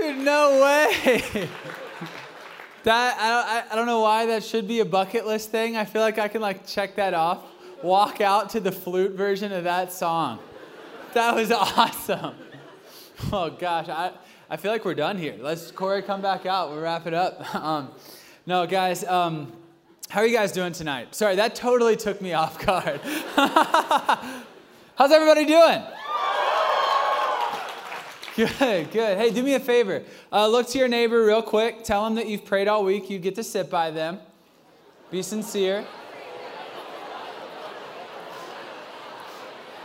Dude, no way. That I I don't know why that should be a bucket list thing. I feel like I can like check that off. Walk out to the flute version of that song. That was awesome. Oh gosh, I, I feel like we're done here. Let's Corey come back out. We'll wrap it up. Um, no, guys. Um, how are you guys doing tonight? Sorry, that totally took me off guard. How's everybody doing? Good, good. Hey, do me a favor. Uh, look to your neighbor real quick. Tell them that you've prayed all week. You get to sit by them. Be sincere.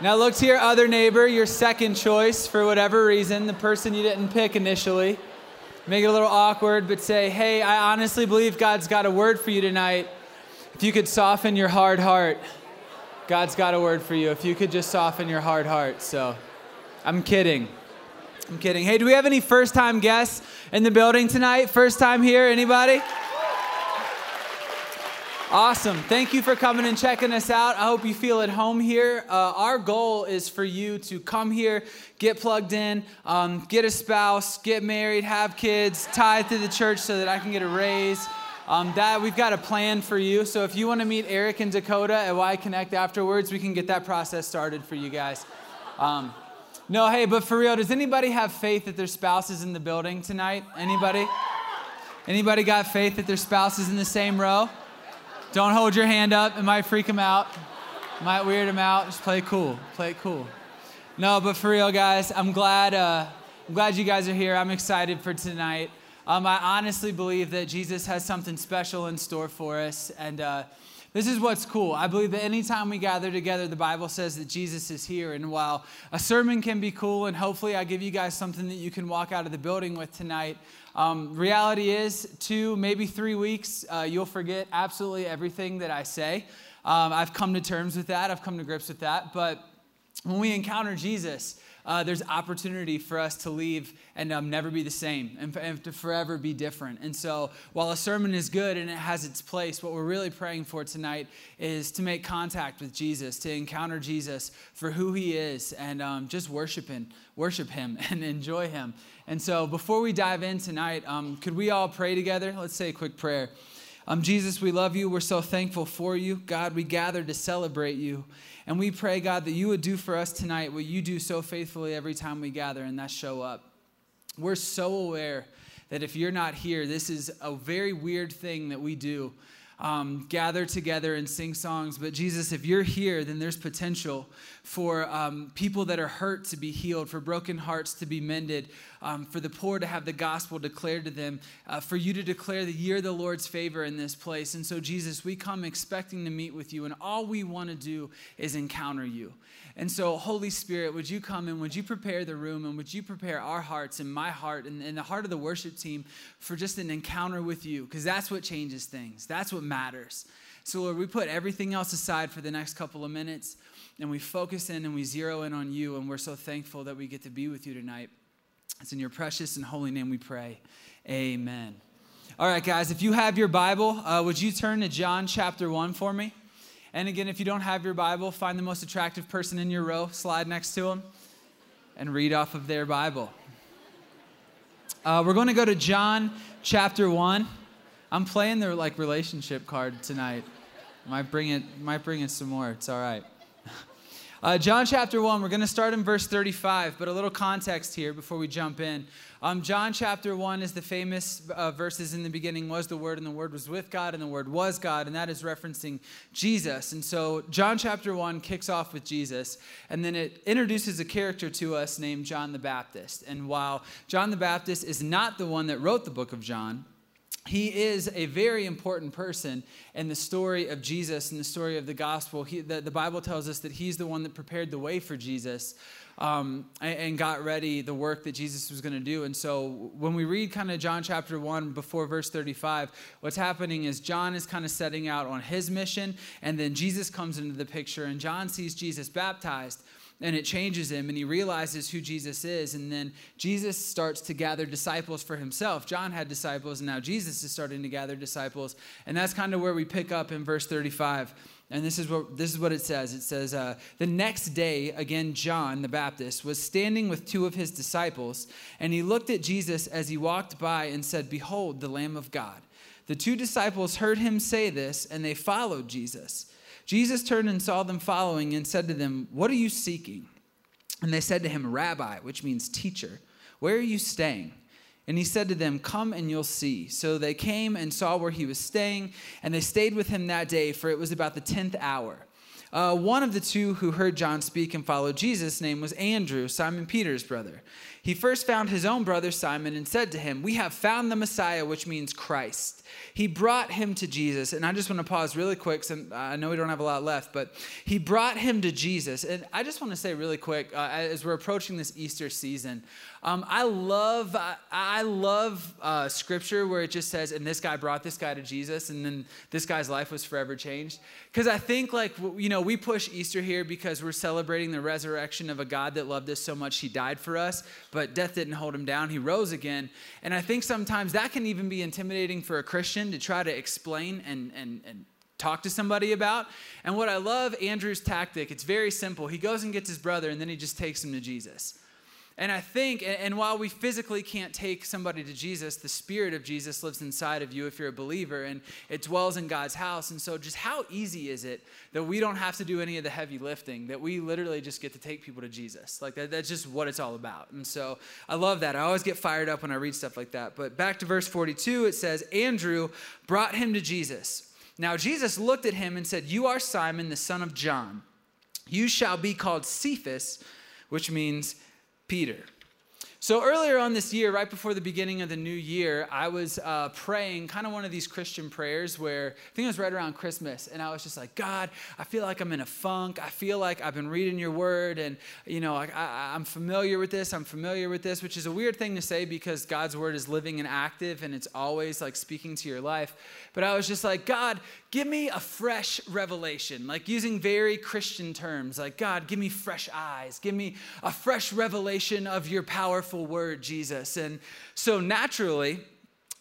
Now look to your other neighbor, your second choice for whatever reason, the person you didn't pick initially. Make it a little awkward, but say, hey, I honestly believe God's got a word for you tonight. If you could soften your hard heart, God's got a word for you. If you could just soften your hard heart. So I'm kidding. I'm kidding. Hey, do we have any first time guests in the building tonight? First time here? Anybody? Awesome. Thank you for coming and checking us out. I hope you feel at home here. Uh, our goal is for you to come here, get plugged in, um, get a spouse, get married, have kids, tithe to the church so that I can get a raise. Um, that we've got a plan for you. So if you want to meet Eric and Dakota at Y Connect afterwards, we can get that process started for you guys. Um, no, hey, but for real, does anybody have faith that their spouse is in the building tonight? Anybody? Anybody got faith that their spouse is in the same row? Don't hold your hand up. It might freak them out. It might weird them out. Just play cool. Play cool. No, but for real, guys, I'm glad. Uh, I'm glad you guys are here. I'm excited for tonight. Um, I honestly believe that Jesus has something special in store for us, and uh, this is what's cool. I believe that anytime we gather together, the Bible says that Jesus is here. And while a sermon can be cool, and hopefully I give you guys something that you can walk out of the building with tonight, um, reality is, two, maybe three weeks, uh, you'll forget absolutely everything that I say. Um, I've come to terms with that, I've come to grips with that. But when we encounter Jesus, uh, there's opportunity for us to leave and um, never be the same and, and, to forever be different. And so, while a sermon is good and it has its place, what we're really praying for tonight is to make contact with Jesus, to encounter Jesus for who he is, and um, just worship him, worship him, and enjoy him. And so, before we dive in tonight, um, could we all pray together? Let's say a quick prayer. Um, Jesus, we love you. We're so thankful for you. God, we gather to celebrate you. And we pray, God, that you would do for us tonight what you do so faithfully every time we gather, and that show up. We're so aware that if you're not here, this is a very weird thing that we do. Um, gather together and sing songs. But Jesus, if you're here, then there's potential for um, people that are hurt to be healed, for broken hearts to be mended, um, for the poor to have the gospel declared to them, uh, for you to declare that you're the Lord's favor in this place. And so, Jesus, we come expecting to meet with you, and all we want to do is encounter you. And so, Holy Spirit, would you come and would you prepare the room and would you prepare our hearts and my heart and, and the heart of the worship team for just an encounter with you? Because that's what changes things, that's what matters. So, Lord, we put everything else aside for the next couple of minutes and we focus in and we zero in on you. And we're so thankful that we get to be with you tonight. It's in your precious and holy name we pray. Amen. All right, guys, if you have your Bible, uh, would you turn to John chapter 1 for me? And again, if you don't have your Bible, find the most attractive person in your row, slide next to them, and read off of their Bible. Uh, we're going to go to John chapter 1. I'm playing their like relationship card tonight. Might bring it, might bring it some more. It's all right. Uh, John chapter 1, we're going to start in verse 35, but a little context here before we jump in. Um, John chapter 1 is the famous uh, verses in the beginning was the Word, and the Word was with God, and the Word was God, and that is referencing Jesus. And so John chapter 1 kicks off with Jesus, and then it introduces a character to us named John the Baptist. And while John the Baptist is not the one that wrote the book of John, he is a very important person in the story of Jesus and the story of the gospel. He, the, the, Bible tells us that he's the one that prepared the way for Jesus um, and, and, got ready the work that Jesus was going to do. And so when we read kind of John chapter 1 before verse 35, what's happening is John is kind of setting out on his mission, and then Jesus comes into the picture, and John sees Jesus baptized and it changes him and he realizes who Jesus is and then Jesus starts to gather disciples for himself. John had disciples and now Jesus is starting to gather disciples and that's kind of where we pick up in verse 35. And this is what this is what it says. It says, uh, "The next day, again, John the Baptist was standing with two of his disciples, and he looked at Jesus as he walked by and said, "Behold, the Lamb of God." The two disciples heard him say this, and they followed Jesus. Jesus turned and saw them following, and said to them, "What are you seeking?" And they said to him, "Rabbi," which means teacher, "where are you staying?" And he said to them, Come and you'll see. So they came and saw where he was staying, and they stayed with him that day, for it was about the tenth hour. Uh, one of the two who heard John speak and followed Jesus' name was Andrew, Simon Peter's brother. He first found his own brother Simon and said to him, We have found the Messiah, which means Christ. He brought him to Jesus. And I just want to pause really quick. So I know we don't have a lot left, but he brought him to Jesus. And I just want to say really quick, uh, as we're approaching this Easter season, um, I love I, love uh, scripture where it just says, and this guy brought this guy to Jesus, and then this guy's life was forever changed. Because I think like you know we push Easter here because we're celebrating the resurrection of a God that loved us so much he died for us, but death didn't hold him down. He rose again, and I think sometimes that can even be intimidating for a Christian to try to explain and and and talk to somebody about. And what I love Andrew's tactic, it's very simple. He goes and gets his brother, and then he just takes him to Jesus. And I think, and while we physically can't take somebody to Jesus, the Spirit of Jesus lives inside of you if you're a believer, and it dwells in God's house. And so, just how easy is it that we don't have to do any of the heavy lifting, that we literally just get to take people to Jesus? Like, that, that's just what it's all about. And so, I love that. I always get fired up when I read stuff like that. But back to verse 42, it says, Andrew brought him to Jesus. Now, Jesus looked at him and said, You are Simon, the son of John. You shall be called Cephas, which means Peter. So earlier on this year, right before the beginning of the new year, I was uh, praying kind of one of these Christian prayers where I think it was right around Christmas, and I was just like, God, I feel like I'm in a funk. I feel like I've been reading your word, and you know, I, am familiar with this. I'm familiar with this, which is a weird thing to say because God's word is living and active, and it's always like speaking to your life. But I was just like, God, give me a fresh revelation, like using very Christian terms, like God, give me fresh eyes, give me a fresh revelation of your powerful powerful word, Jesus. And so naturally,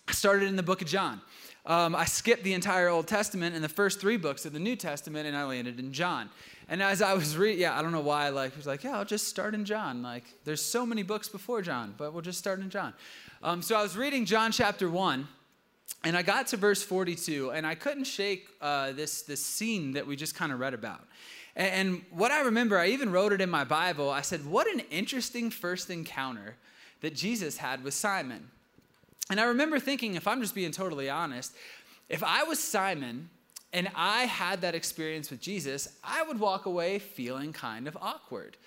I started in the book of John. Um, I skipped the entire Old Testament and the first three books of the New Testament, and I landed in John. And as I was reading, yeah, I don't know why, like, I was like, yeah, I'll just start in John. Like, there's so many books before John, but we'll just start in John. Um, so I was reading John chapter 1, and I got to verse 42, and I couldn't shake uh, this, this scene that we just kind of read about. And what I remember, I even wrote it in my Bible. I said, What an interesting first encounter that Jesus had with Simon. And I remember thinking, if I'm just being totally honest, if I was Simon and I had that experience with Jesus, I would walk away feeling kind of awkward.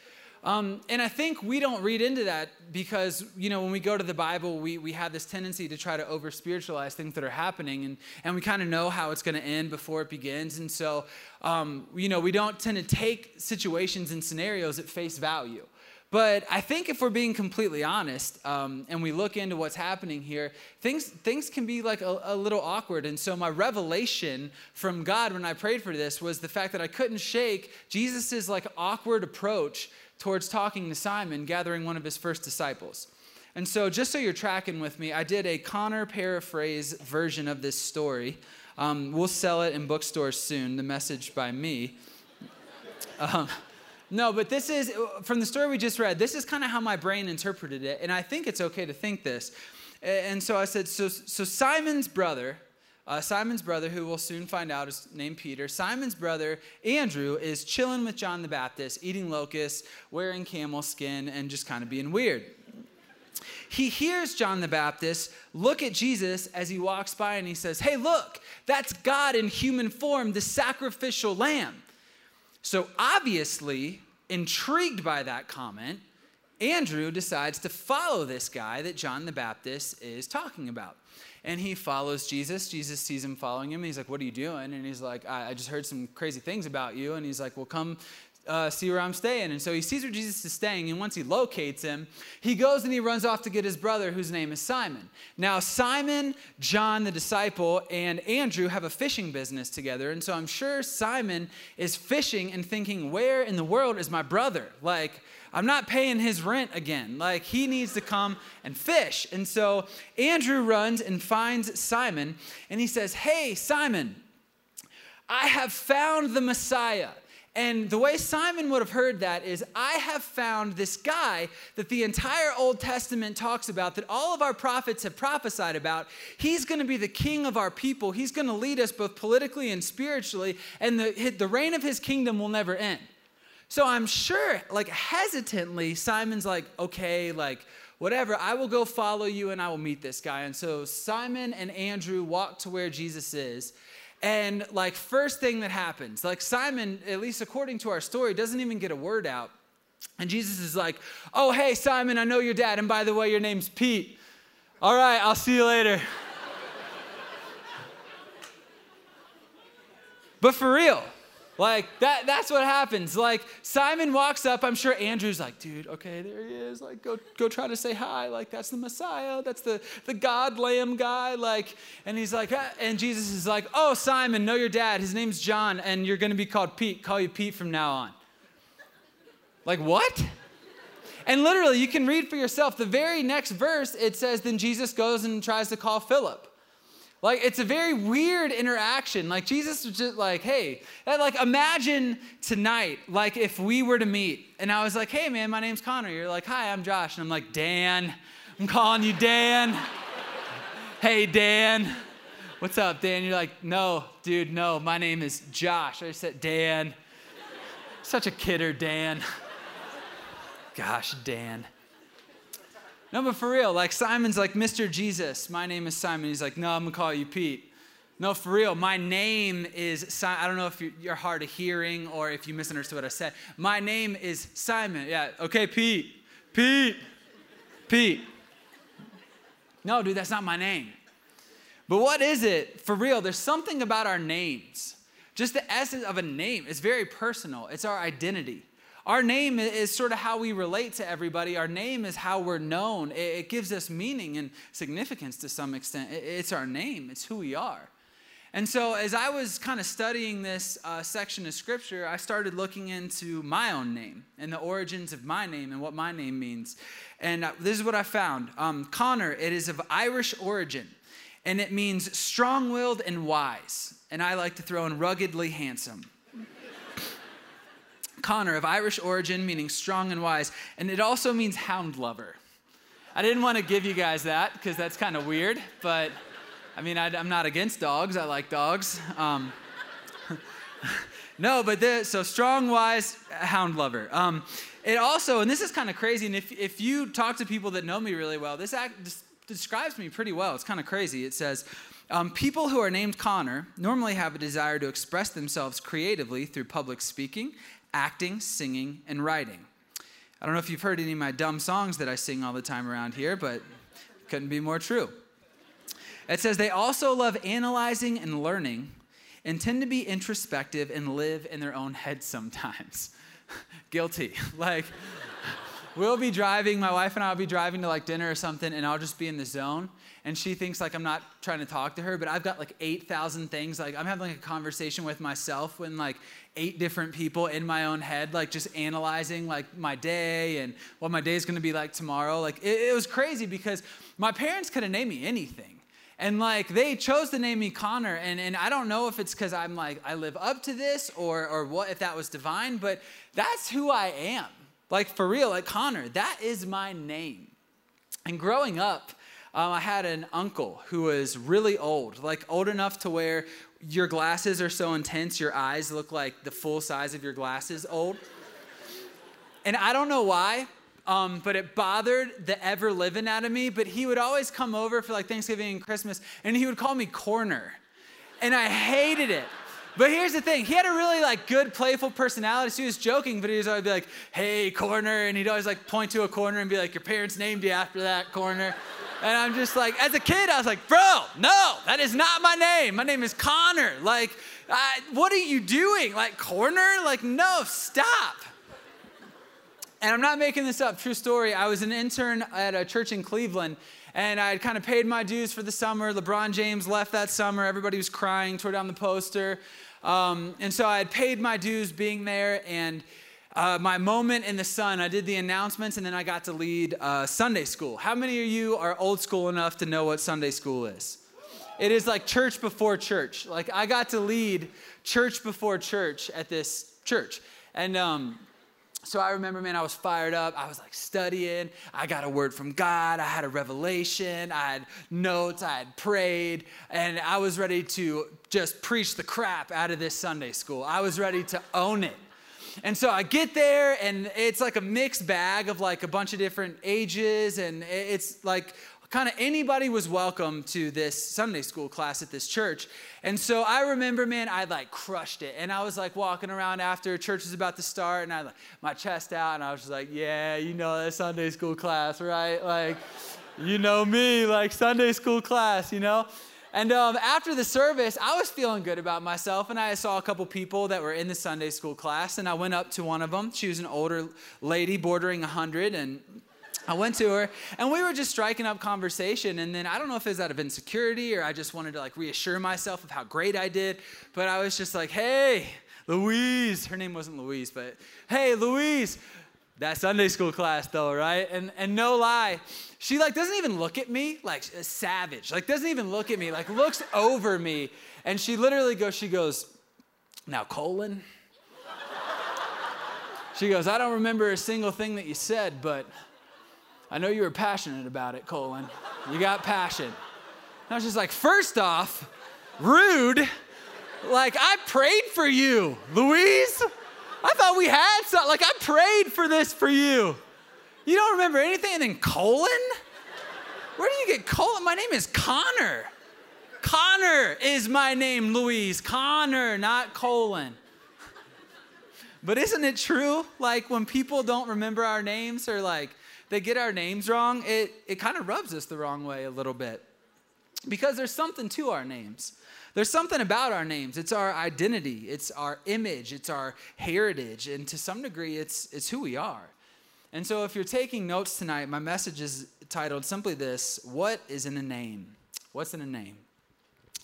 Um, and I think we don't read into that because, you know, when we go to the Bible, we, we have this tendency to try to over spiritualize things that are happening, and, and we kind of know how it's going to end before it begins. And so, um, you know, we don't tend to take situations and scenarios at face value. But I think if we're being completely honest um, and we look into what's happening here, things, things can be like a, a, little awkward. And so my revelation from God when I prayed for this was the fact that I couldn't shake Jesus's like awkward approach towards talking to Simon, gathering one of his first disciples. And so, just so you're tracking with me, I did a Connor paraphrase version of this story. Um, we'll sell it in bookstores soon, the message by me. Um, no, but this is, from the story we just read, this is kind of how my brain interpreted it. And I think it's okay to think this. And so I said, so, so Simon's brother, uh, Simon's brother, who we'll soon find out is named Peter, Simon's brother, Andrew, is chilling with John the Baptist, eating locusts, wearing camel skin, and just kind of being weird. He hears John the Baptist look at Jesus as he walks by and he says, Hey, look, that's God in human form, the sacrificial lamb. So obviously, intrigued by that comment, Andrew decides to follow this guy that John the Baptist is talking about and he follows Jesus. Jesus sees him following him. He's like, What are you doing? And he's like, I, I just heard some crazy things about you. And he's like, Well, come uh, see where I'm staying. And so he sees where Jesus is staying, and once he locates him, he goes and he runs off to get his brother, whose name is Simon. Now, Simon, John, the disciple, and Andrew have a fishing business together. And so I'm sure Simon is fishing and thinking, Where in the world is my brother? Like, I'm not paying his rent again. Like, he needs to come and fish. And so Andrew runs and finds Simon, and he says, Hey, Simon, I have found the Messiah. And the way Simon would have heard that is, I have found this guy that the entire Old Testament talks about, that all of our prophets have prophesied about. He's going to be the king of our people. He's going to lead us both politically and spiritually, and the, the reign of his kingdom will never end. So I'm sure, like hesitantly, Simon's like, okay, like, whatever, I will go follow you and I will meet this guy. And so Simon and Andrew walk to where Jesus is. And like, first thing that happens, like Simon, at least according to our story, doesn't even get a word out. And Jesus is like, Oh, hey, Simon, I know your dad. And by the way, your name's Pete. All right, I'll see you later. but for real, like that, that's what happens. Like Simon walks up. I'm sure Andrew's like, dude, okay, there he is. Like, go, go try to say hi. Like, that's the Messiah. That's the, the God Lamb guy. Like, and he's like, ah. and Jesus is like, oh, Simon, know your dad. His name's John, and you're gonna be called Pete. Call you Pete from now on. Like, what? And literally, you can read for yourself. The very next verse, it says, then Jesus goes and tries to call Philip. Like it's a very weird interaction. Like Jesus was just like, hey, uh, like imagine tonight, like if we were to meet and I was like, hey man, my name's Connor. You're like, hi, I'm Josh. And I'm like, Dan, I'm calling you Dan. hey, Dan. What's up, Dan? You're like, no, dude, no, my name is Josh. I said, Dan. Such a kidder, Dan. Gosh, Dan. No, but for real, like Simon's like, Mr. Jesus, my name is Simon. He's like, no, I'm gonna call you Pete. No, for real, my name is Simon. I don't know if you're hard of hearing or if you misunderstood what I said. My name is Simon. Yeah, okay, Pete. Pete. Pete. No, dude, that's not my name. But what is it? For real, there's something about our names. Just the essence of a name It's very personal, it's our identity. Our name is sort of how we relate to everybody. Our name is how we're known. It gives us meaning and significance to some extent. It's our name, it's who we are. And so, as I was kind of studying this uh, section of scripture, I started looking into my own name and the origins of my name and what my name means. And uh, this is what I found um, Connor, it is of Irish origin, and it means strong willed and wise. And I like to throw in ruggedly handsome. Connor, of Irish origin, meaning strong and wise, and it also means hound lover. I didn't want to give you guys that because that's kind of weird, but I mean, I, am not against dogs. I like dogs. Um, no, but so strong, wise, hound lover. Um, it also, and this is kind of crazy, and if, if you talk to people that know me really well, this, act, this describes me pretty well. It's kind of crazy. It says, um, people who are named Connor normally have a desire to express themselves creatively through public speaking, acting, singing, and writing. I don't know if you've heard any of my dumb songs that I sing all the time around here, but couldn't be more true. It says they also love analyzing and learning and tend to be introspective and live in their own head sometimes. Guilty. like, we'll be driving, my wife and I will be driving to like dinner or something, and I'll just be in the zone and she thinks like I'm not trying to talk to her, but I've got like 8,000 things. Like I'm having like a conversation with myself when like eight different people in my own head, like just analyzing like my day and what my day is going to be like tomorrow. Like it, it was crazy because my parents could have named me anything. And like they chose to name me Connor, and, and I don't know if it's because I'm like I live up to this or or what if that was divine, but that's who I am. Like for real, like Connor, that is my name. And growing up, um, I had an uncle who was really old, like old enough to where your glasses are so intense, your eyes look like the full size of your glasses old. And I don't know why, um, but it bothered the ever living out of me. But he would always come over for like Thanksgiving and Christmas, and he would call me corner. And I hated it. But here's the thing, he had a really like good, playful personality. So he was joking, but he was always be like, hey, corner. And he'd always like point to a corner and be like, your parents named you after that corner. And I'm just like, as a kid, I was like, bro, no, that is not my name. My name is Connor. Like, I, what are you doing? Like, corner? Like, no, stop. And I'm not making this up, true story. I was an intern at a church in Cleveland, and I had kind of paid my dues for the summer. LeBron James left that summer. Everybody was crying, tore down the poster. Um, and so I had paid my dues being there, and uh, my moment in the sun, I did the announcements and then I got to lead uh, Sunday school. How many of you are old school enough to know what Sunday school is? It is like church before church. Like I got to lead church before church at this church. And um, so I remember, man, I was fired up. I was like studying. I got a word from God. I had a revelation. I had notes. I had prayed. And I was ready to just preach the crap out of this Sunday school. I was ready to own it. And so I get there, and it's like a mixed bag of like a bunch of different ages, and it's like kind of anybody was welcome to this Sunday school class at this church. And so I remember, man, I like crushed it. And I was like walking around after church was about to start, and I like my chest out, and I was just like, yeah, you know that Sunday school class, right? Like, you know me, like Sunday school class, you know? And um, after the service, I was feeling good about myself, and I saw a couple people that were in the Sunday school class, and I went up to one of them. She was an older lady, bordering 100, and I went to her and we were just striking up conversation. And then I don't know if it was out of insecurity or I just wanted to like reassure myself of how great I did. But I was just like, hey, Louise. Her name wasn't Louise, but hey, Louise. That Sunday school class though, right? And and no lie, she like doesn't even look at me like a savage. Like doesn't even look at me, like looks over me. And she literally goes, she goes, now Colin. She goes, I don't remember a single thing that you said, but I know you were passionate about it, Colin. You got passion. And I was just like, first off, rude. Like, I prayed for you, Louise. I thought we had something. Like, I prayed for this for you. You don't remember anything? And then Colin? Where do you get Colin? My name is Connor. Connor is my name, Louise. Connor, not Colin. But isn't it true? Like when people don't remember our names or like they get our names wrong, it, it kind of rubs us the wrong way a little bit. Because there's something to our names. There's something about our names. It's our identity, it's our image, it's our heritage, and to some degree, it's, it's who we are. And so, if you're taking notes tonight, my message is titled simply this What is in a name? What's in a name?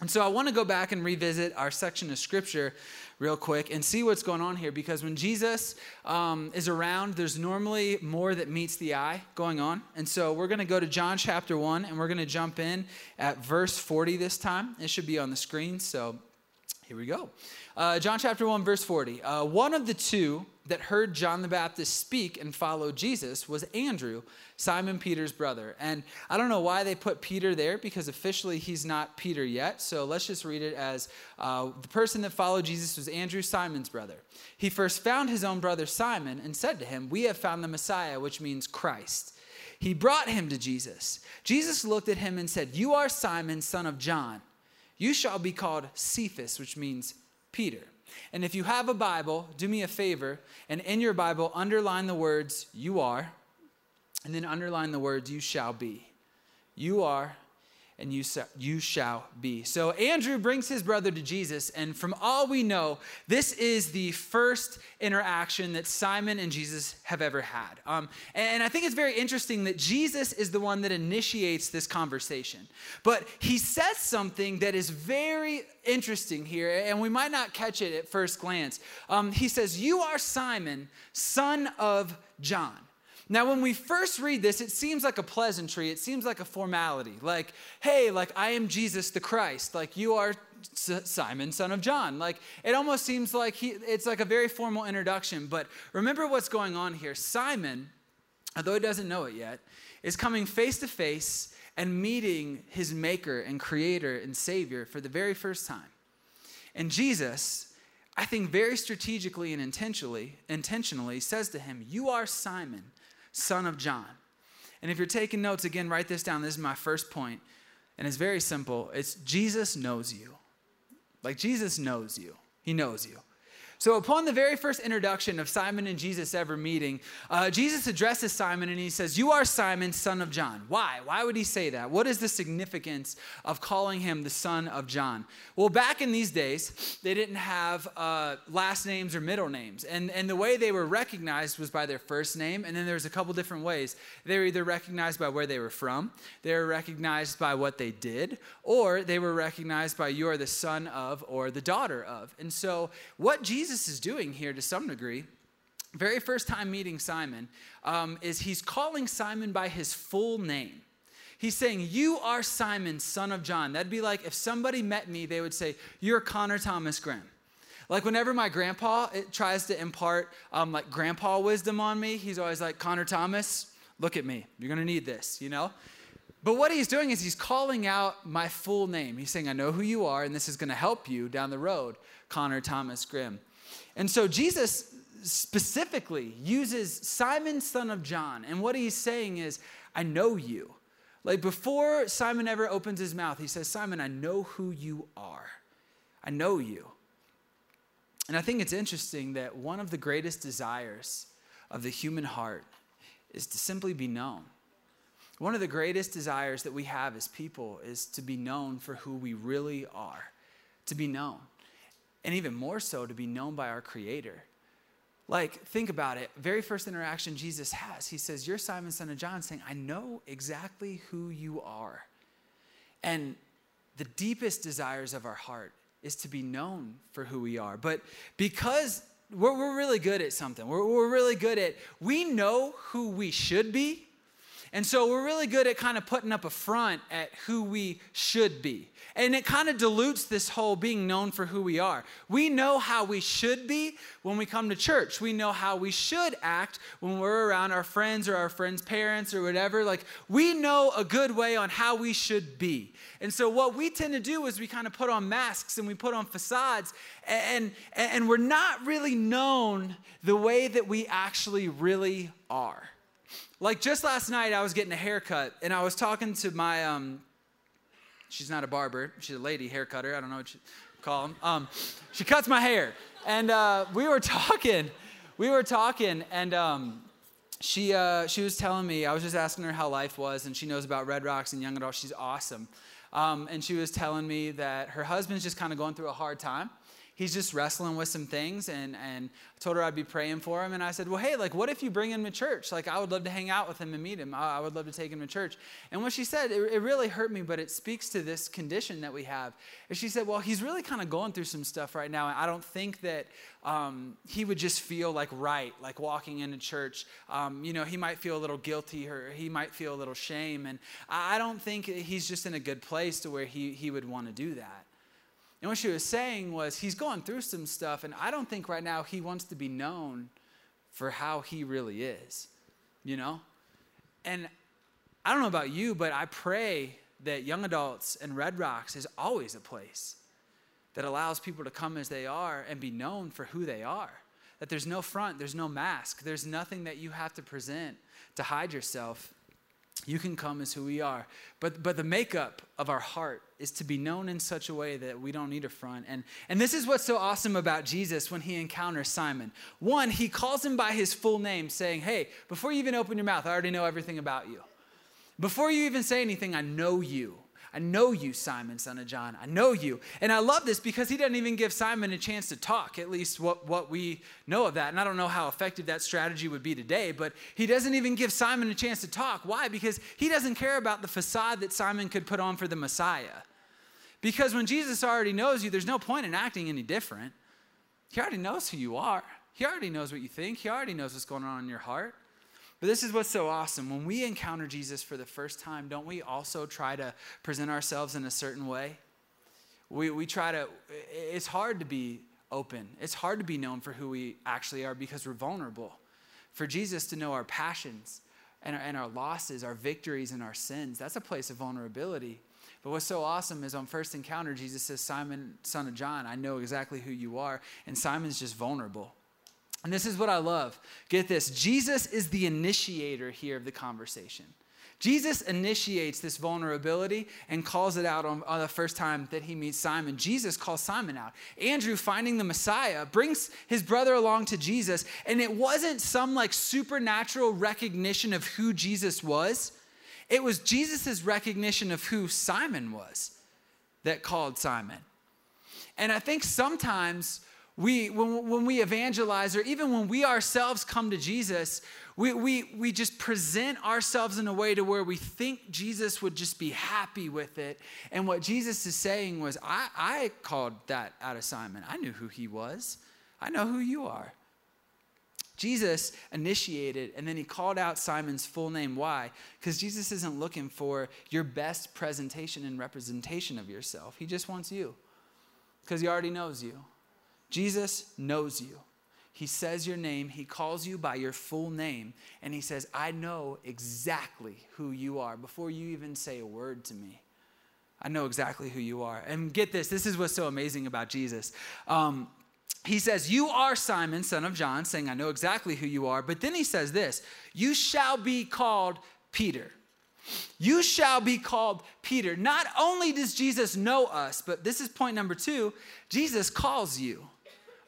And so, I want to go back and revisit our section of scripture real quick and see what's going on here because when Jesus um, is around, there's normally more that meets the eye going on. And so we're going to go to John chapter 1 and we're going to jump in at verse 40 this time. It should be on the screen. So here we go. Uh, John chapter 1, verse 40. Uh, one of the two that heard John the Baptist speak and followed Jesus was Andrew, Simon Peter's brother. And I don't know why they put Peter there because officially he's not Peter yet. So let's just read it as uh, the person that followed Jesus was Andrew, Simon's brother. He first found his own brother Simon and said to him, We have found the Messiah, which means Christ. He brought him to Jesus. Jesus looked at him and said, You are Simon, son of John. You shall be called Cephas, which means Peter. And if you have a Bible, do me a favor and in your Bible, underline the words you are, and then underline the words you shall be. You are, and you, you shall be. So Andrew brings his brother to Jesus, and from all we know, this is the first interaction that Simon and Jesus have ever had. Um, and I think it's very interesting that Jesus is the one that initiates this conversation. But he says something that is very interesting here, and we might not catch it at first glance. Um, he says, You are Simon, son of John. Now, when we first read this, it seems like a pleasantry. It seems like a formality. Like, hey, like, I am Jesus the Christ. Like, you are Simon, son of John. Like, it almost seems like he, it's like a very formal introduction. But remember what's going on here. Simon, although he doesn't know it yet, is coming face to face and meeting his maker and creator and savior for the very first time. And Jesus, I think very strategically and intentionally, intentionally says to him, You are Simon, son of John. And if you're taking notes, again, write this down. This is my first point, And it's very simple it's Jesus knows you. Like Jesus knows you, He knows you. So, upon the very first introduction of Simon and Jesus ever meeting, uh, Jesus addresses Simon and he says, You are Simon, son of John. Why? Why would he say that? What is the significance of calling him the son of John? Well, back in these days, they didn't have uh, last names or middle names. And, and the way they were recognized was by their first name. And then there's a couple different ways. They were either recognized by where they were from, they were recognized by what they did, or they were recognized by you are the son of or the daughter of. And so, what Jesus Jesus is doing here to some degree, very first time meeting Simon, um, is he's calling Simon by his full name. He's saying, You are Simon, son of John. That'd be like if somebody met me, they would say, You're Connor Thomas Grimm. Like whenever my grandpa tries to impart um, like grandpa wisdom on me, he's always like, Connor Thomas, look at me. You're gonna need this, you know? But what he's doing is he's calling out my full name. He's saying, I know who you are, and this is gonna help you down the road, Connor Thomas Grimm. And so Jesus specifically uses Simon, son of John. And what he's saying is, I know you. Like before Simon ever opens his mouth, he says, Simon, I know who you are. I know you. And I think it's interesting that one of the greatest desires of the human heart is to simply be known. One of the greatest desires that we have as people is to be known for who we really are, to be known. And even more so, to be known by our Creator. Like, think about it. Very first interaction Jesus has, he says, You're Simon, son of John, saying, I know exactly who you are. And the deepest desires of our heart is to be known for who we are. But because we're, we're really good at something, we're, we're really good at, we know who we should be. And so we're really good at kind of putting up a front at who we should be. And it kind of dilutes this whole being known for who we are. We know how we should be when we come to church. We know how we should act when we're around our friends or our friends' parents or whatever. Like, we know a good way on how we should be. And so, what we tend to do is we kind of put on masks and we put on facades, and, and we're not really known the way that we actually really are. Like just last night, I was getting a haircut, and I was talking to my um, She's not a barber. She's a lady hair cutter. I don't know what you call them. Um, she cuts my hair. And uh, we were talking. We were talking, and um, she, uh, she was telling me, I was just asking her how life was, and she knows about Red Rocks and Young Adults. She's awesome. Um, and she was telling me that her husband's just kind of going through a hard time he's just wrestling with some things and, and I told her I'd be praying for him. And I said, well, hey, like, what if you bring him to church? Like, I would love to hang out with him and meet him. I, I would love to take him to church. And what she said, it, it, really hurt me, but it speaks to this condition that we have. And she said, well, he's really kind of going through some stuff right now. And I don't think that um, he would just feel like right, like walking into church. Um, you know, he might feel a little guilty or he might feel a little shame. And I don't think he's just in a good place to where he, he would want to do that. And what she was saying was, he's going through some stuff, and I don't think right now he wants to be known for how he really is, you know? And I don't know about you, but I pray that young adults and Red Rocks is always a place that allows people to come as they are and be known for who they are. That there's no front, there's no mask, there's nothing that you have to present to hide yourself. You can come as who we are. But, but the makeup of our heart is to be known in such a way that we don't need a front. And, and this is what's so awesome about Jesus when he encounters Simon. One, he calls him by his full name, saying, Hey, before you even open your mouth, I already know everything about you. Before you even say anything, I know you. I know you, Simon, son of John. I know you. And I love this because he doesn't even give Simon a chance to talk, at least what, what we know of that. And I don't know how effective that strategy would be today, but he doesn't even give Simon a chance to talk. Why? Because he doesn't care about the facade that Simon could put on for the Messiah. Because when Jesus already knows you, there's no point in acting any different. He already knows who you are, he already knows what you think, he already knows what's going on in your heart. But this is what's so awesome. When we encounter Jesus for the first time, don't we also try to present ourselves in a certain way? We, we try to, it's hard to be open. It's hard to be known for who we actually are because we're vulnerable. For Jesus to know our passions and our, and our losses, our victories, and our sins, that's a place of vulnerability. But what's so awesome is on first encounter, Jesus says, Simon, son of John, I know exactly who you are. And Simon's just vulnerable. And this is what I love. Get this Jesus is the initiator here of the conversation. Jesus initiates this vulnerability and calls it out on, on, the first time that he meets Simon. Jesus calls Simon out. Andrew, finding the Messiah, brings his brother along to Jesus, and it wasn't some like supernatural recognition of who Jesus was, it was Jesus' recognition of who Simon was that called Simon. And I think sometimes we, when, when we evangelize, or even when we ourselves come to Jesus, we, we, we just present ourselves in a way to where we think Jesus would just be happy with it. And what Jesus is saying was, I, I called that out of Simon. I knew who he was. I know who you are. Jesus initiated and then he called out Simon's full name. Why? Because Jesus isn't looking for your best presentation and representation of yourself. He just wants you because he already knows you. Jesus knows you. He says your name, he calls you by your full name, and he says, I know exactly who you are before you even say a word to me. I know exactly who you are. And get this this is what's so amazing about Jesus. Um, he says, You are Simon, son of John, saying, I know exactly who you are. But then he says this You shall be called Peter. You shall be called Peter. Not only does Jesus know us, but this is point number two Jesus calls you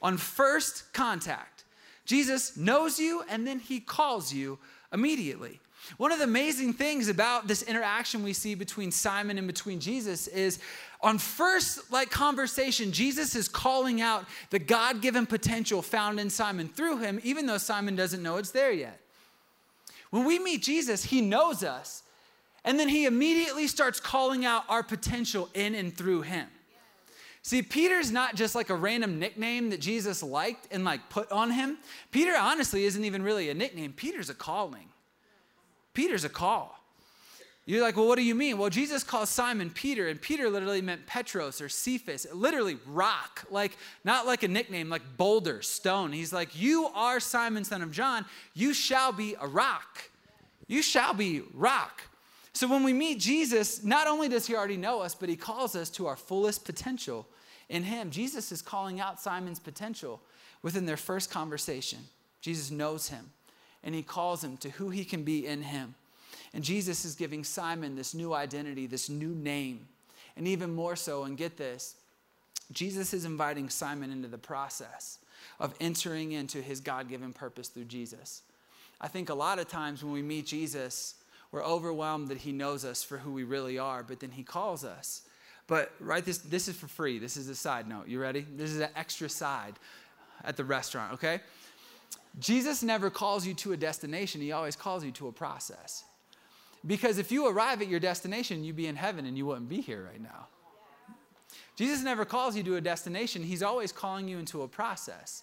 on first contact. Jesus knows you and then he calls you immediately. One of the amazing things about this interaction we see between Simon and between Jesus is on first like conversation Jesus is calling out the God-given potential found in Simon through him even though Simon doesn't know it's there yet. When we meet Jesus, he knows us and then he immediately starts calling out our potential in and through him. See, Peter's not just like a random nickname that Jesus liked and like put on him. Peter honestly isn't even really a nickname. Peter's a calling. Peter's a call. You're like, well, what do you mean? Well, Jesus calls Simon Peter, and Peter literally meant Petros or Cephas, literally rock, like not like a nickname, like boulder, stone. He's like, You are Simon, son of John. You shall be a rock. You shall be rock. So when we meet Jesus, not only does he already know us, but he calls us to our fullest potential in him. Jesus is calling out Simon's potential within their first conversation. Jesus knows him and he calls him to who he can be in him. And Jesus is giving Simon this new identity, this new name. And even more so, and get this, Jesus is inviting Simon into the process of entering into his God given purpose through Jesus. I think a lot of times when we meet Jesus, we're overwhelmed that he knows us for who we really are, but then he calls us. But right this this is for free. This is a side note. You ready? This is an extra side at the restaurant, okay? Jesus never calls you to a destination, he always calls you to a process. Because if you arrive at your destination, you'd be in heaven and you wouldn't be here right now. Jesus never calls you to a destination, he's always calling you into a process.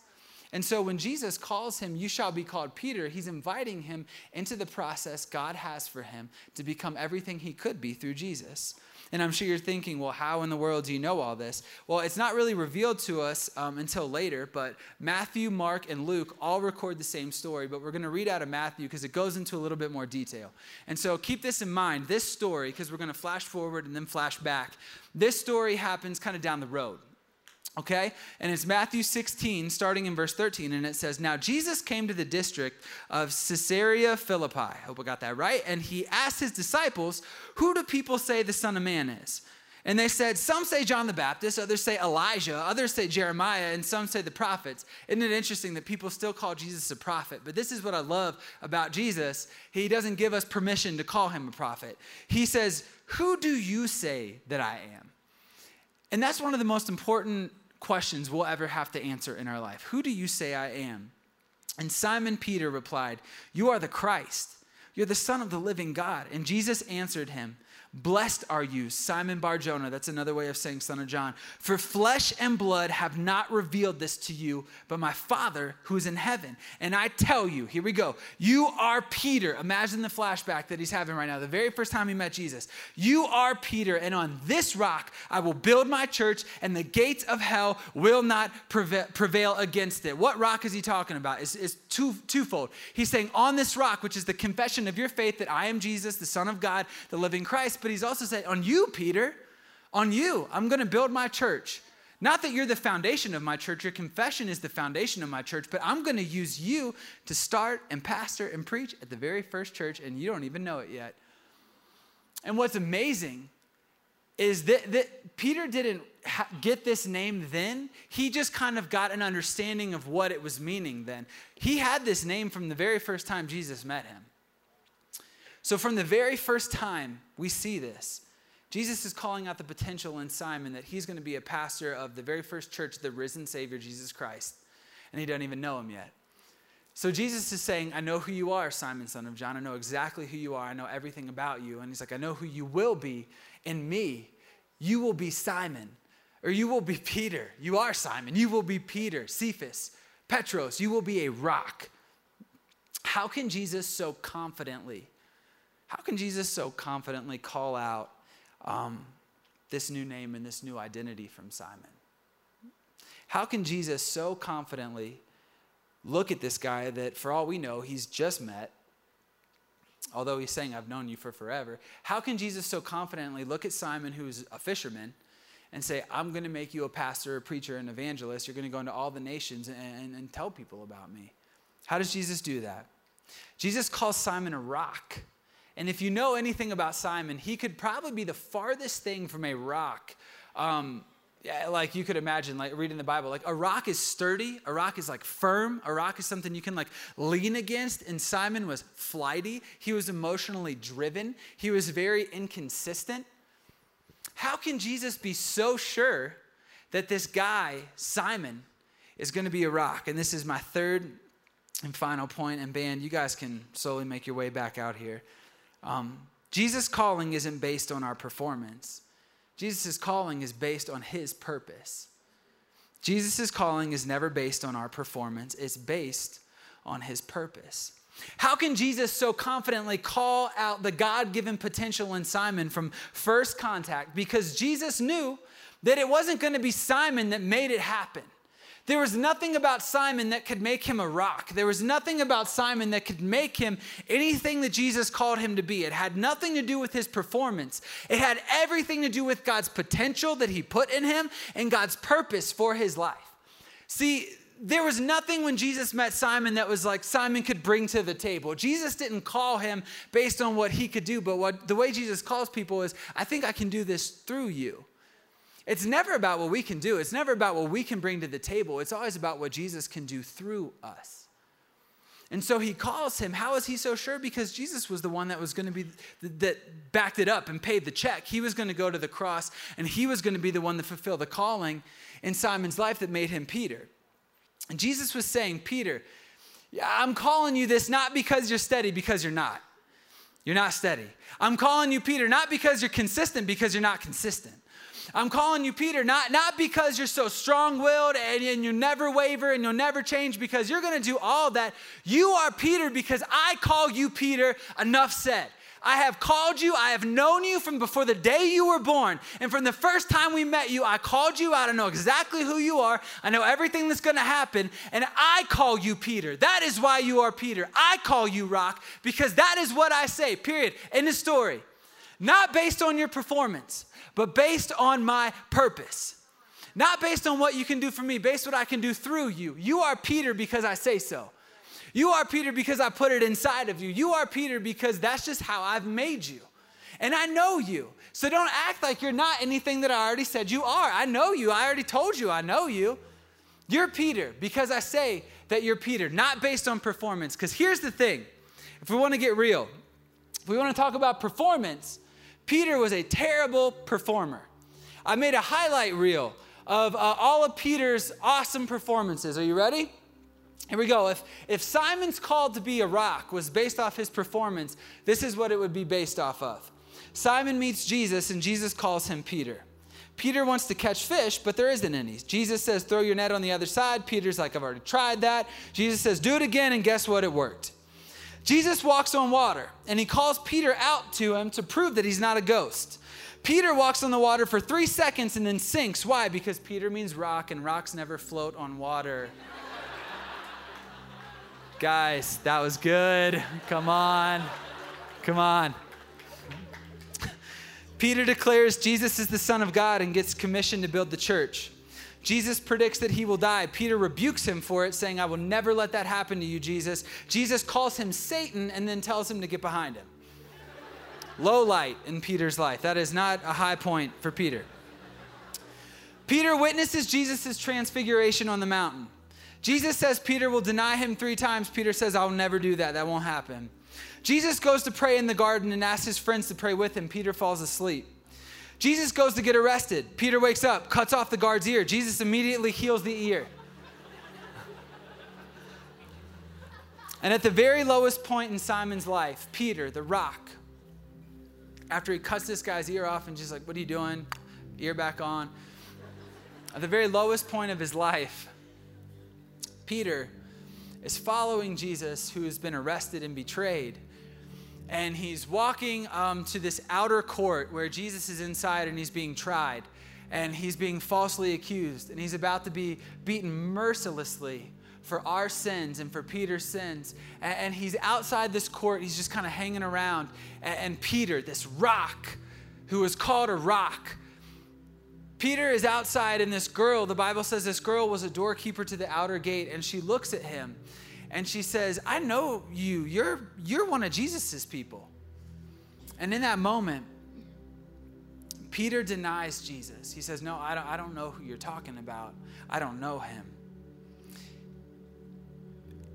And so when Jesus calls him, You shall be called Peter, he's inviting him into the process God has for him to become everything he could be through Jesus. And I'm sure you're thinking, well, how in the world do you know all this? Well, it's not really revealed to us um, until later, but Matthew, Mark, and Luke all record the same story, but we're going to read out of Matthew because it goes into a little bit more detail. And so keep this in mind this story, because we're going to flash forward and then flash back. This story happens kind of down the road. Okay? And it's Matthew 16, starting in verse 13, and it says, Now Jesus came to the district of Caesarea Philippi. I hope I got that right. And he asked his disciples, Who do people say the Son of Man is? And they said, Some say John the Baptist, others say Elijah, others say Jeremiah, and some say the prophets. Isn't it interesting that people still call Jesus a prophet? But this is what I love about Jesus. He doesn't give us permission to call him a prophet. He says, Who do you say that I am? And that's one of the most important questions we'll ever have to answer in our life. Who do you say I am? And Simon Peter replied, You are the Christ. You're the Son of the living God. And Jesus answered him, Blessed are you, Simon Bar Jonah. That's another way of saying son of John. For flesh and blood have not revealed this to you, but my Father who is in heaven. And I tell you, here we go. You are Peter. Imagine the flashback that he's having right now, the very first time he met Jesus. You are Peter, and on this rock I will build my church, and the gates of hell will not prevail against it. What rock is he talking about? It's, it's two, twofold. He's saying, On this rock, which is the confession of your faith that I am Jesus, the Son of God, the living Christ but he's also said, On you, Peter, on you, I'm going to build my church. Not that you're the foundation of my church, your confession is the foundation of my church, but I'm going to use you to start and pastor and preach at the very first church, and you don't even know it yet. And what's amazing is that, that Peter didn't ha- get this name then. He just kind of got an understanding of what it was meaning then. He had this name from the very first time Jesus met him. So, from the very first time we see this, Jesus is calling out the potential in Simon that he's going to be a pastor of the very first church, the risen Savior, Jesus Christ. And he doesn't even know him yet. So Jesus is saying, I know who you are, Simon, son of John. I know exactly who you are. I know everything about you. And he's like, I know who you will be in me. You will be Simon, or you will be Peter. You are Simon. You will be Peter, Cephas, Petros. You will be a rock. how can Jesus so confidently, how can Jesus so confidently call out um, this new name and this new identity from Simon? How can Jesus so confidently look at this guy that, for all we know, he's just met, although he's saying, I've known you for forever? How can Jesus so confidently look at Simon, who's a fisherman, and say, I'm going to make you a pastor, a preacher, an evangelist. You're going to go into all the nations and, and, and tell people about me? How does Jesus do that? Jesus calls Simon a rock. And if you know anything about Simon, he could probably be the farthest thing from a rock. Um, like you could imagine, like reading the Bible, like a rock is sturdy, a rock is like firm, a rock is something you can like lean against. And Simon was flighty, he was emotionally driven, he was very inconsistent. How can Jesus be so sure that this guy, Simon, is going to be a rock? And this is my third and final point, and band, you guys can slowly make your way back out here. Um, Jesus' calling isn't based on our performance. Jesus' calling is based on his purpose. Jesus' calling is never based on our performance, it's based on his purpose. How can Jesus so confidently call out the God given potential in Simon from first contact? Because Jesus knew that it wasn't going to be Simon that made it happen. There was nothing about Simon that could make him a rock. There was nothing about Simon that could make him anything that Jesus called him to be. It had nothing to do with his performance, it had everything to do with God's potential that he put in him and God's purpose for his life. See, there was nothing when Jesus met Simon that was like Simon could bring to the table. Jesus didn't call him based on what he could do, but what the way Jesus calls people is, I think I can do this through you. It's never about what we can do, it's never about what we can bring to the table. It's always about what Jesus can do through us. And so he calls him. How is he so sure? Because Jesus was the one that was going to be, that backed it up and paid the check. He was going to go to the cross and he was going to be the one to fulfill the calling in Simon's life that made him Peter. And Jesus was saying, Peter, I'm calling you this not because you're steady, because you're not. You're not steady. I'm calling you Peter not because you're consistent, because you're not consistent. I'm calling you Peter, not, not because you're so strong willed and, and you never waver and you'll never change because you're going to do all that. You are Peter because I call you Peter. Enough said. I have called you. I have known you from before the day you were born. And from the first time we met you, I called you. I know exactly who you are. I know everything that's going to happen. And I call you Peter. That is why you are Peter. I call you Rock because that is what I say, period. In the story. Not based on your performance, but based on my purpose. Not based on what you can do for me, based on what I can do through you. You are Peter because I say so. You are Peter because I put it inside of you. You are Peter because that's just how I've made you. And I know you. So don't act like you're not anything that I already said you are. I know you. I already told you I know you. You're Peter because I say that you're Peter, not based on performance. Because here's the thing if we want to get real, if we want to talk about performance, Peter was a terrible performer. I made a highlight reel of uh, all of Peter's awesome performances. Are you ready? Here we go. If, if Simon's called to be a rock was based off his performance, this is what it would be based off of. Simon meets Jesus, and Jesus calls him Peter. Peter wants to catch fish, but there isn't any. Jesus says, Throw your net on the other side. Peter's like, I've already tried that. Jesus says, Do it again, and guess what? It worked. Jesus walks on water and he calls Peter out to him to prove that he's not a ghost. Peter walks on the water for three seconds and then sinks. Why? Because Peter means rock and rocks never float on water. Guys, that was good. Come on. Come on. Peter declares Jesus is the Son of God and gets commissioned to build the church. Jesus predicts that he will die. Peter rebukes him for it, saying, I will never let that happen to you, Jesus. Jesus calls him Satan and then tells him to get behind him. Low light in Peter's life. That is not a high point for Peter. Peter witnesses Jesus' transfiguration on the mountain. Jesus says Peter will deny him three times. Peter says, I'll never do that. That won't happen. Jesus goes to pray in the garden and asks his friends to pray with him. Peter falls asleep. Jesus goes to get arrested. Peter wakes up, cuts off the guard's ear. Jesus immediately heals the ear. And at the very lowest point in Simon's life, Peter, the rock, after he cuts this guy's ear off and just like, What are you doing? Ear back on. At the very lowest point of his life, Peter is following Jesus, who has been arrested and betrayed. And he's walking um, to this outer court where Jesus is inside and he's being tried. And he's being falsely accused. And he's about to be beaten mercilessly for our sins and for Peter's sins. And, he's outside this court. He's just kind of hanging around. and Peter, this rock, who was called a rock, Peter is outside, and this girl, the Bible says this girl was a doorkeeper to the outer gate, and she looks at him and she says, I know you. You're, you're one of Jesus's people. And in that moment, Peter denies Jesus. He says, No, I don't, I don't know who you're talking about. I don't know him.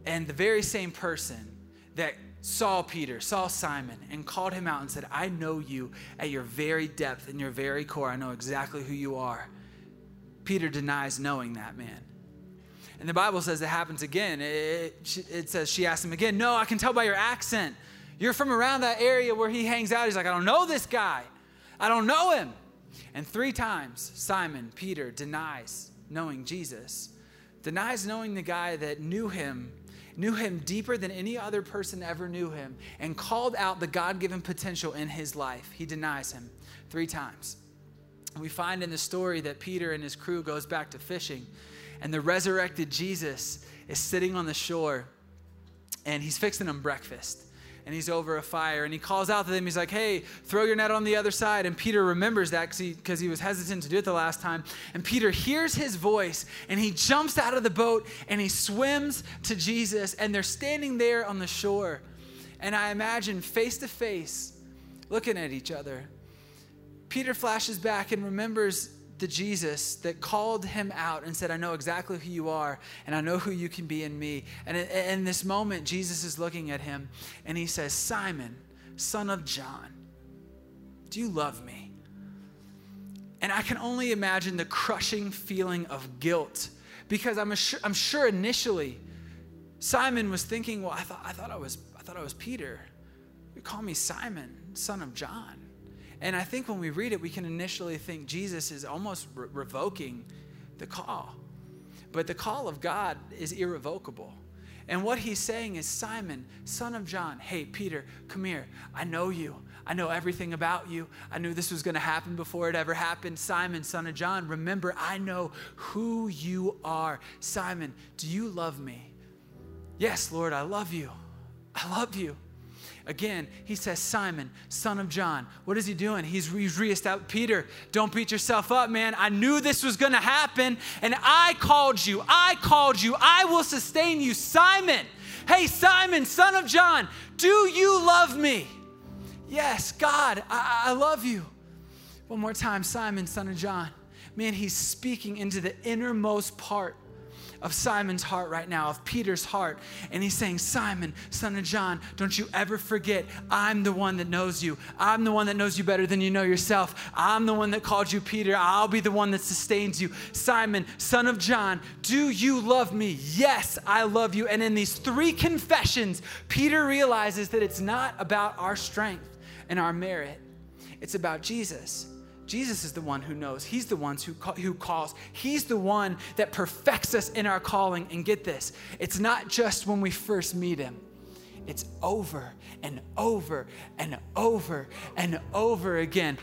And the very same person that saw Peter, saw Simon, and called him out and said, I know you at your very depth, in your very core. I know exactly who you are. Peter denies knowing that man. And the Bible says it happens again. It, it, says, she asked him again, No, I can tell by your accent. You're from around that area where he hangs out. He's like, I don't know this guy. I don't know him. And three times, Simon, Peter, denies knowing Jesus, denies knowing the guy that knew him knew him deeper than any other person ever knew him, and called out the God given potential in his life. He denies him three times. We find in the story that Peter and his crew goes back to fishing, and the resurrected Jesus is sitting on the shore, and he's fixing them breakfast and he's over a fire and he calls out to them. He's like, hey, throw your net on the other side. And Peter remembers that because he, he was hesitant to do it the last time. And Peter hears his voice and he jumps out of the boat and he swims to Jesus. And they're standing there on the shore. And I imagine face to face looking at each other. Peter flashes back and remembers Jesus that called him out and said, I know exactly who you are, and I know who you can be in me. And in this moment, Jesus is looking at him and he says, Simon, son of John, do you love me? And I can only imagine the crushing feeling of guilt because I'm, sure, I'm sure initially Simon was thinking, well, I thought, I thought I was, I thought I was Peter. You call me Simon, son of John. And I think when we read it, we can initially think Jesus is almost re- revoking the call. But the call of God is irrevocable. And what he's saying is, Simon, son of John, hey, Peter, come here. I know you. I know everything about you. I knew this was going to happen before it ever happened. Simon, son of John, remember, I know who you are. Simon, do you love me? Yes, Lord, I love you. I love you. Again, he says, Simon, son of John. What is he doing? He's, he's reestablished. Peter, don't beat yourself up, man. I knew this was going to happen, and I called you. I called you. I will sustain you. Simon, hey, Simon, son of John, do you love me? Yes, God, I, I love you. One more time, Simon, son of John. Man, he's speaking into the innermost part of Simon's heart right now, of Peter's heart. And he's saying, Simon, son of John, don't you ever forget, I'm the one that knows you. I'm the one that knows you better than you know yourself. I'm the one that called you Peter. I'll be the one that sustains you. Simon, son of John, do you love me? Yes, I love you. And in these three confessions, Peter realizes that it's not about our strength and our merit, it's about Jesus. Jesus is the one who knows. He's the one who, who calls. He's the one that perfects us in our calling. And get this it's not just when we first meet Him, it's over and over and over and over again.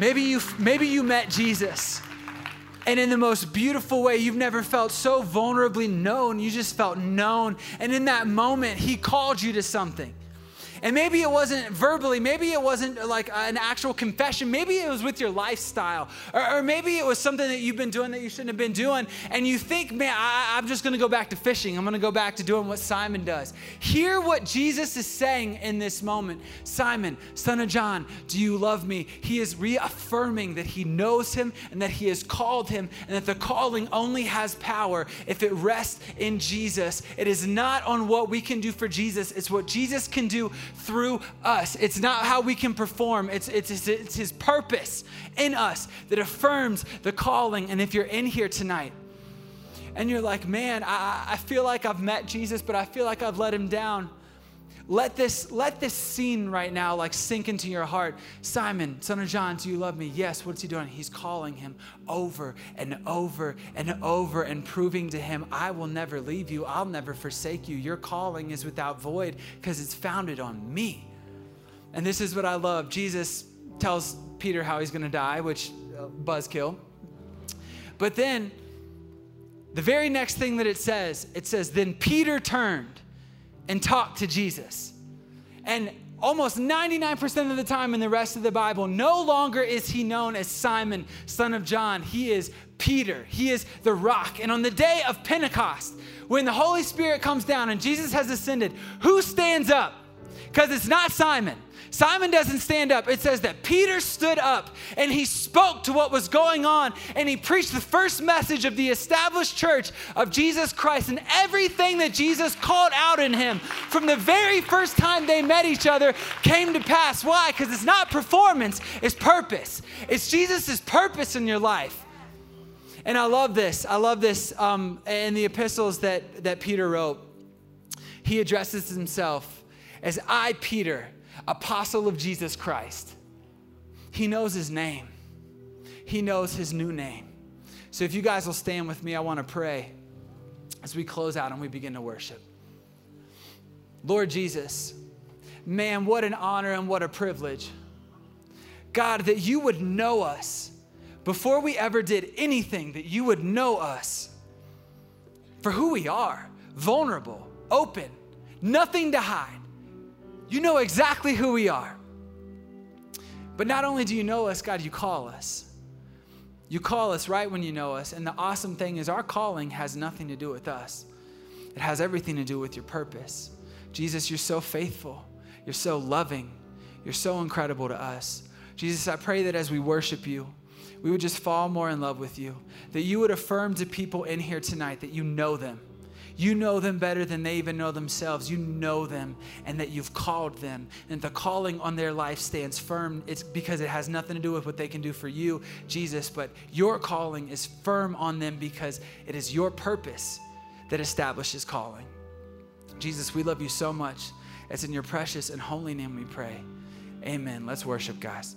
Maybe you, maybe you met Jesus. And in the most beautiful way, you've never felt so vulnerably known. You just felt known. And in that moment, He called you to something. And maybe it wasn't verbally, maybe it wasn't like an actual confession, maybe it was with your lifestyle, or, or maybe it was something that you've been doing that you shouldn't have been doing, and you think, man, I, I'm just gonna go back to fishing. I'm gonna go back to doing what Simon does. Hear what Jesus is saying in this moment Simon, son of John, do you love me? He is reaffirming that he knows him and that he has called him, and that the calling only has power if it rests in Jesus. It is not on what we can do for Jesus, it's what Jesus can do through us. It's not how we can perform, it's, it's, it's His purpose in us that affirms the calling. And if you're in here tonight, and you're like, man, I, I feel like I've met Jesus, but I feel like I've let him down. Let this let this scene right now like sink into your heart. Simon son of john do you love me? Yes what's he doing? He's calling him over and over and over and proving to him i will never leave you. I'll never forsake you. Your calling is without void because it's founded on me. And this is what i love. Jesus tells peter how he's going to die which uh, buzzkill. But then the very next thing that it says it says then peter turned and talk to Jesus. And almost 99% of the time in the rest of the Bible, no longer is he known as Simon, son of John. He is Peter. He is the rock. And on the day of Pentecost, when the Holy Spirit comes down and Jesus has ascended, who stands up? Because it's not Simon. Simon doesn't stand up. It says that Peter stood up and he spoke to what was going on and he preached the first message of the established church of Jesus Christ and everything that Jesus called out in him from the very first time they met each other came to pass. Why? Because it's not performance, it's purpose. It's Jesus' purpose in your life. And I love this. I love this um, in the epistles that, that Peter wrote. He addresses himself as I, Peter, apostle of Jesus Christ. He knows his name, he knows his new name. So if you guys will stand with me, I want to pray as we close out and we begin to worship. Lord Jesus, man, what an honor and what a privilege. God, that you would know us before we ever did anything, that you would know us for who we are vulnerable, open, nothing to hide. You know exactly who we are. But not only do you know us, God, you call us. You call us right when you know us. And the awesome thing is, our calling has nothing to do with us, it has everything to do with your purpose. Jesus, you're so faithful, you're so loving, you're so incredible to us. Jesus, I pray that as we worship you, we would just fall more in love with you, that you would affirm to people in here tonight that you know them you know them better than they even know themselves. You know them and that you've called them. And the calling on their life stands firm. It's because it has nothing to do with what they can do for you, Jesus, but your calling is firm on them because it is your purpose that establishes calling. Jesus, we love you so much. It's in your precious and holy name we pray. Amen. Let's worship, guys.